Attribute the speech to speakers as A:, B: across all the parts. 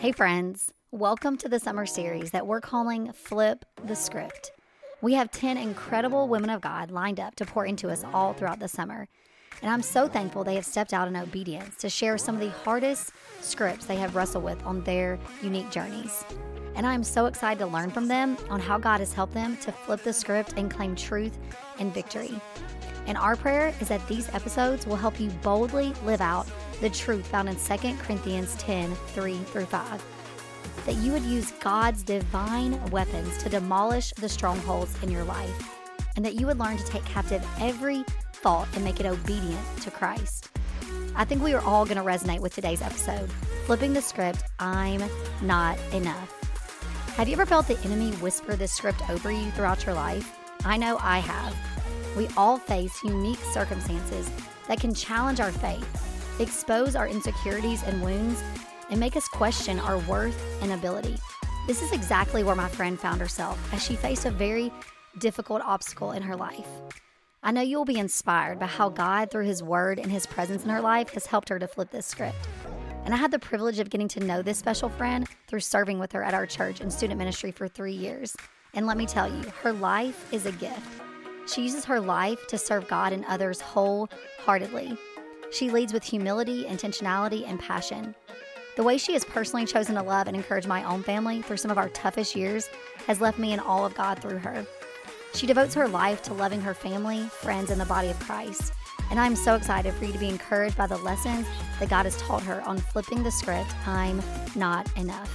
A: Hey, friends. Welcome to the summer series that we're calling Flip the Script. We have 10 incredible women of God lined up to pour into us all throughout the summer. And I'm so thankful they have stepped out in obedience to share some of the hardest scripts they have wrestled with on their unique journeys. And I'm so excited to learn from them on how God has helped them to flip the script and claim truth and victory. And our prayer is that these episodes will help you boldly live out the truth found in 2 Corinthians 10 3 through 5. That you would use God's divine weapons to demolish the strongholds in your life. And that you would learn to take captive every thought and make it obedient to Christ. I think we are all going to resonate with today's episode. Flipping the script, I'm not enough. Have you ever felt the enemy whisper this script over you throughout your life? I know I have. We all face unique circumstances that can challenge our faith, expose our insecurities and wounds, and make us question our worth and ability. This is exactly where my friend found herself as she faced a very difficult obstacle in her life. I know you will be inspired by how God, through His Word and His presence in her life, has helped her to flip this script. And I had the privilege of getting to know this special friend through serving with her at our church in student ministry for three years. And let me tell you, her life is a gift. She uses her life to serve God and others wholeheartedly. She leads with humility, intentionality, and passion. The way she has personally chosen to love and encourage my own family through some of our toughest years has left me in awe of God through her. She devotes her life to loving her family, friends, and the body of Christ. And I'm so excited for you to be encouraged by the lessons that God has taught her on flipping the script I'm not enough.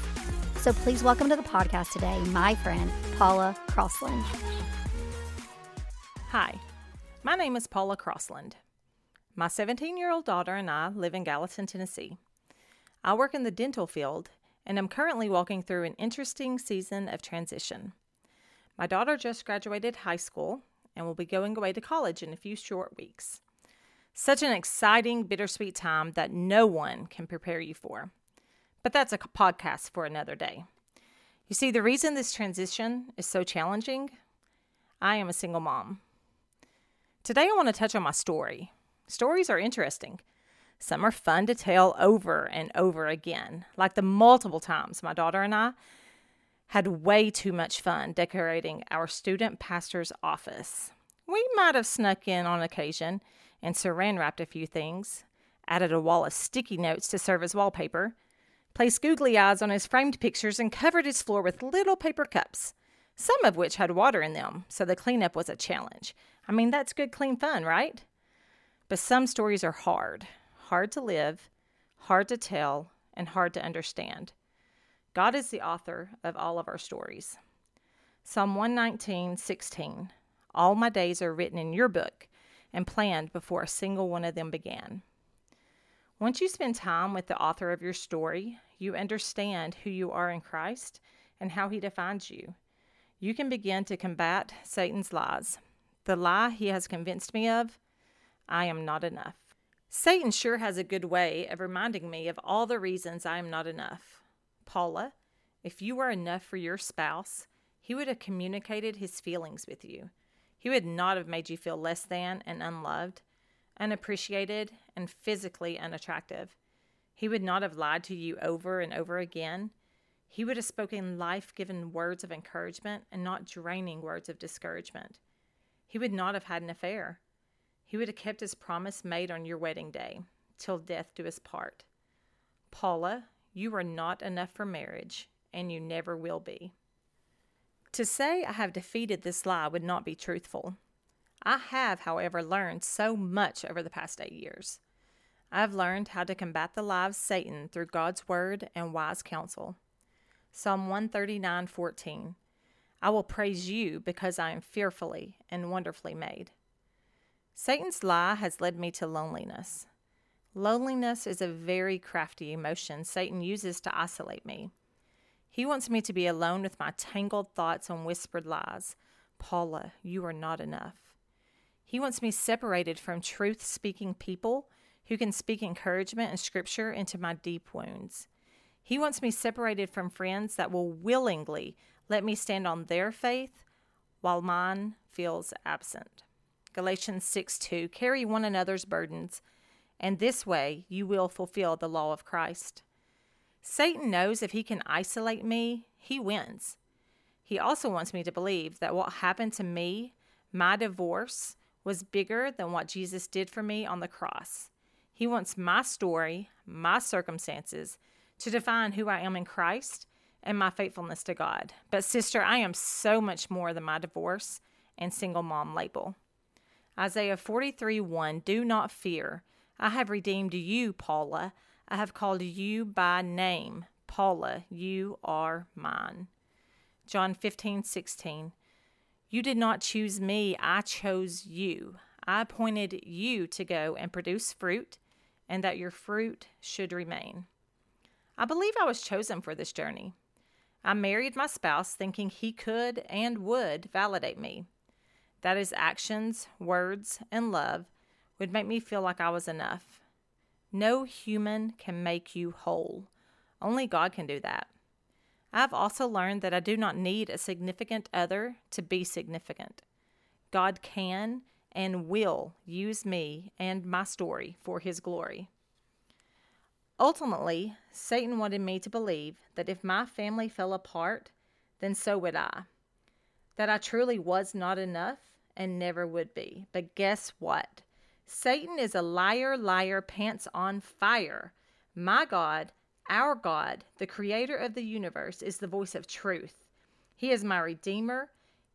A: So please welcome to the podcast today my friend, Paula Crossland.
B: Hi, my name is Paula Crossland. My 17 year old daughter and I live in Gallatin, Tennessee. I work in the dental field and am currently walking through an interesting season of transition. My daughter just graduated high school and will be going away to college in a few short weeks. Such an exciting, bittersweet time that no one can prepare you for. But that's a podcast for another day. You see, the reason this transition is so challenging, I am a single mom. Today, I want to touch on my story. Stories are interesting. Some are fun to tell over and over again, like the multiple times my daughter and I had way too much fun decorating our student pastor's office. We might have snuck in on occasion and saran wrapped a few things, added a wall of sticky notes to serve as wallpaper, placed googly eyes on his framed pictures, and covered his floor with little paper cups, some of which had water in them, so the cleanup was a challenge. I mean, that's good, clean fun, right? But some stories are hard, hard to live, hard to tell, and hard to understand. God is the author of all of our stories. Psalm 119, 16. All my days are written in your book and planned before a single one of them began. Once you spend time with the author of your story, you understand who you are in Christ and how he defines you. You can begin to combat Satan's lies. The lie he has convinced me of I am not enough. Satan sure has a good way of reminding me of all the reasons I am not enough. Paula, if you were enough for your spouse, he would have communicated his feelings with you. He would not have made you feel less than and unloved, unappreciated, and physically unattractive. He would not have lied to you over and over again. He would have spoken life giving words of encouragement and not draining words of discouragement. He would not have had an affair. He would have kept his promise made on your wedding day, till death do us part. Paula, you are not enough for marriage, and you never will be. To say I have defeated this lie would not be truthful. I have, however, learned so much over the past eight years. I've learned how to combat the lie of Satan through God's word and wise counsel. Psalm 139:14. I will praise you because I am fearfully and wonderfully made. Satan's lie has led me to loneliness. Loneliness is a very crafty emotion Satan uses to isolate me. He wants me to be alone with my tangled thoughts and whispered lies. Paula, you are not enough. He wants me separated from truth speaking people who can speak encouragement and scripture into my deep wounds. He wants me separated from friends that will willingly let me stand on their faith while mine feels absent. Galatians 6 2 Carry one another's burdens and this way you will fulfill the law of Christ. Satan knows if he can isolate me, he wins. He also wants me to believe that what happened to me, my divorce, was bigger than what Jesus did for me on the cross. He wants my story, my circumstances, to define who I am in Christ and my faithfulness to God. But, sister, I am so much more than my divorce and single mom label. Isaiah 43 1 Do not fear. I have redeemed you, Paula. I have called you by name. Paula, you are mine. John 15 16 You did not choose me, I chose you. I appointed you to go and produce fruit, and that your fruit should remain. I believe I was chosen for this journey. I married my spouse thinking he could and would validate me, that his actions, words, and love would make me feel like I was enough. No human can make you whole. Only God can do that. I've also learned that I do not need a significant other to be significant. God can and will use me and my story for His glory. Ultimately, Satan wanted me to believe that if my family fell apart, then so would I. That I truly was not enough and never would be. But guess what? Satan is a liar, liar, pants on fire. My God, our God, the creator of the universe, is the voice of truth. He is my redeemer,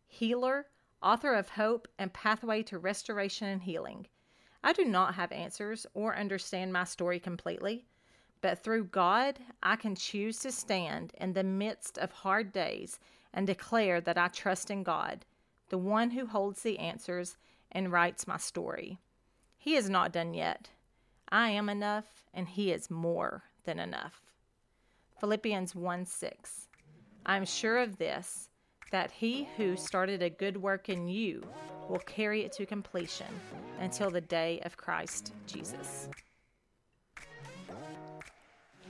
B: healer, author of hope, and pathway to restoration and healing. I do not have answers or understand my story completely. But through God, I can choose to stand in the midst of hard days and declare that I trust in God, the one who holds the answers and writes my story. He is not done yet. I am enough, and He is more than enough. Philippians 1 6. I am sure of this, that He who started a good work in you will carry it to completion until the day of Christ Jesus.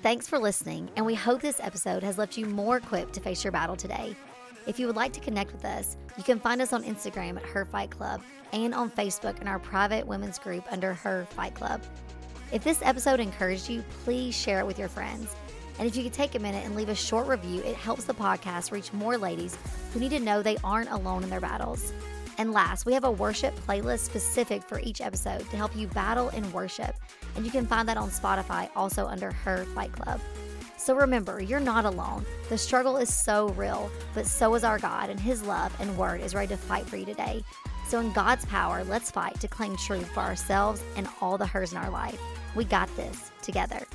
A: Thanks for listening, and we hope this episode has left you more equipped to face your battle today. If you would like to connect with us, you can find us on Instagram at Her Fight Club and on Facebook in our private women's group under Her Fight Club. If this episode encouraged you, please share it with your friends. And if you could take a minute and leave a short review, it helps the podcast reach more ladies who need to know they aren't alone in their battles. And last, we have a worship playlist specific for each episode to help you battle in worship. And you can find that on Spotify also under Her Fight Club. So remember, you're not alone. The struggle is so real, but so is our God, and His love and word is ready to fight for you today. So, in God's power, let's fight to claim truth for ourselves and all the hers in our life. We got this together.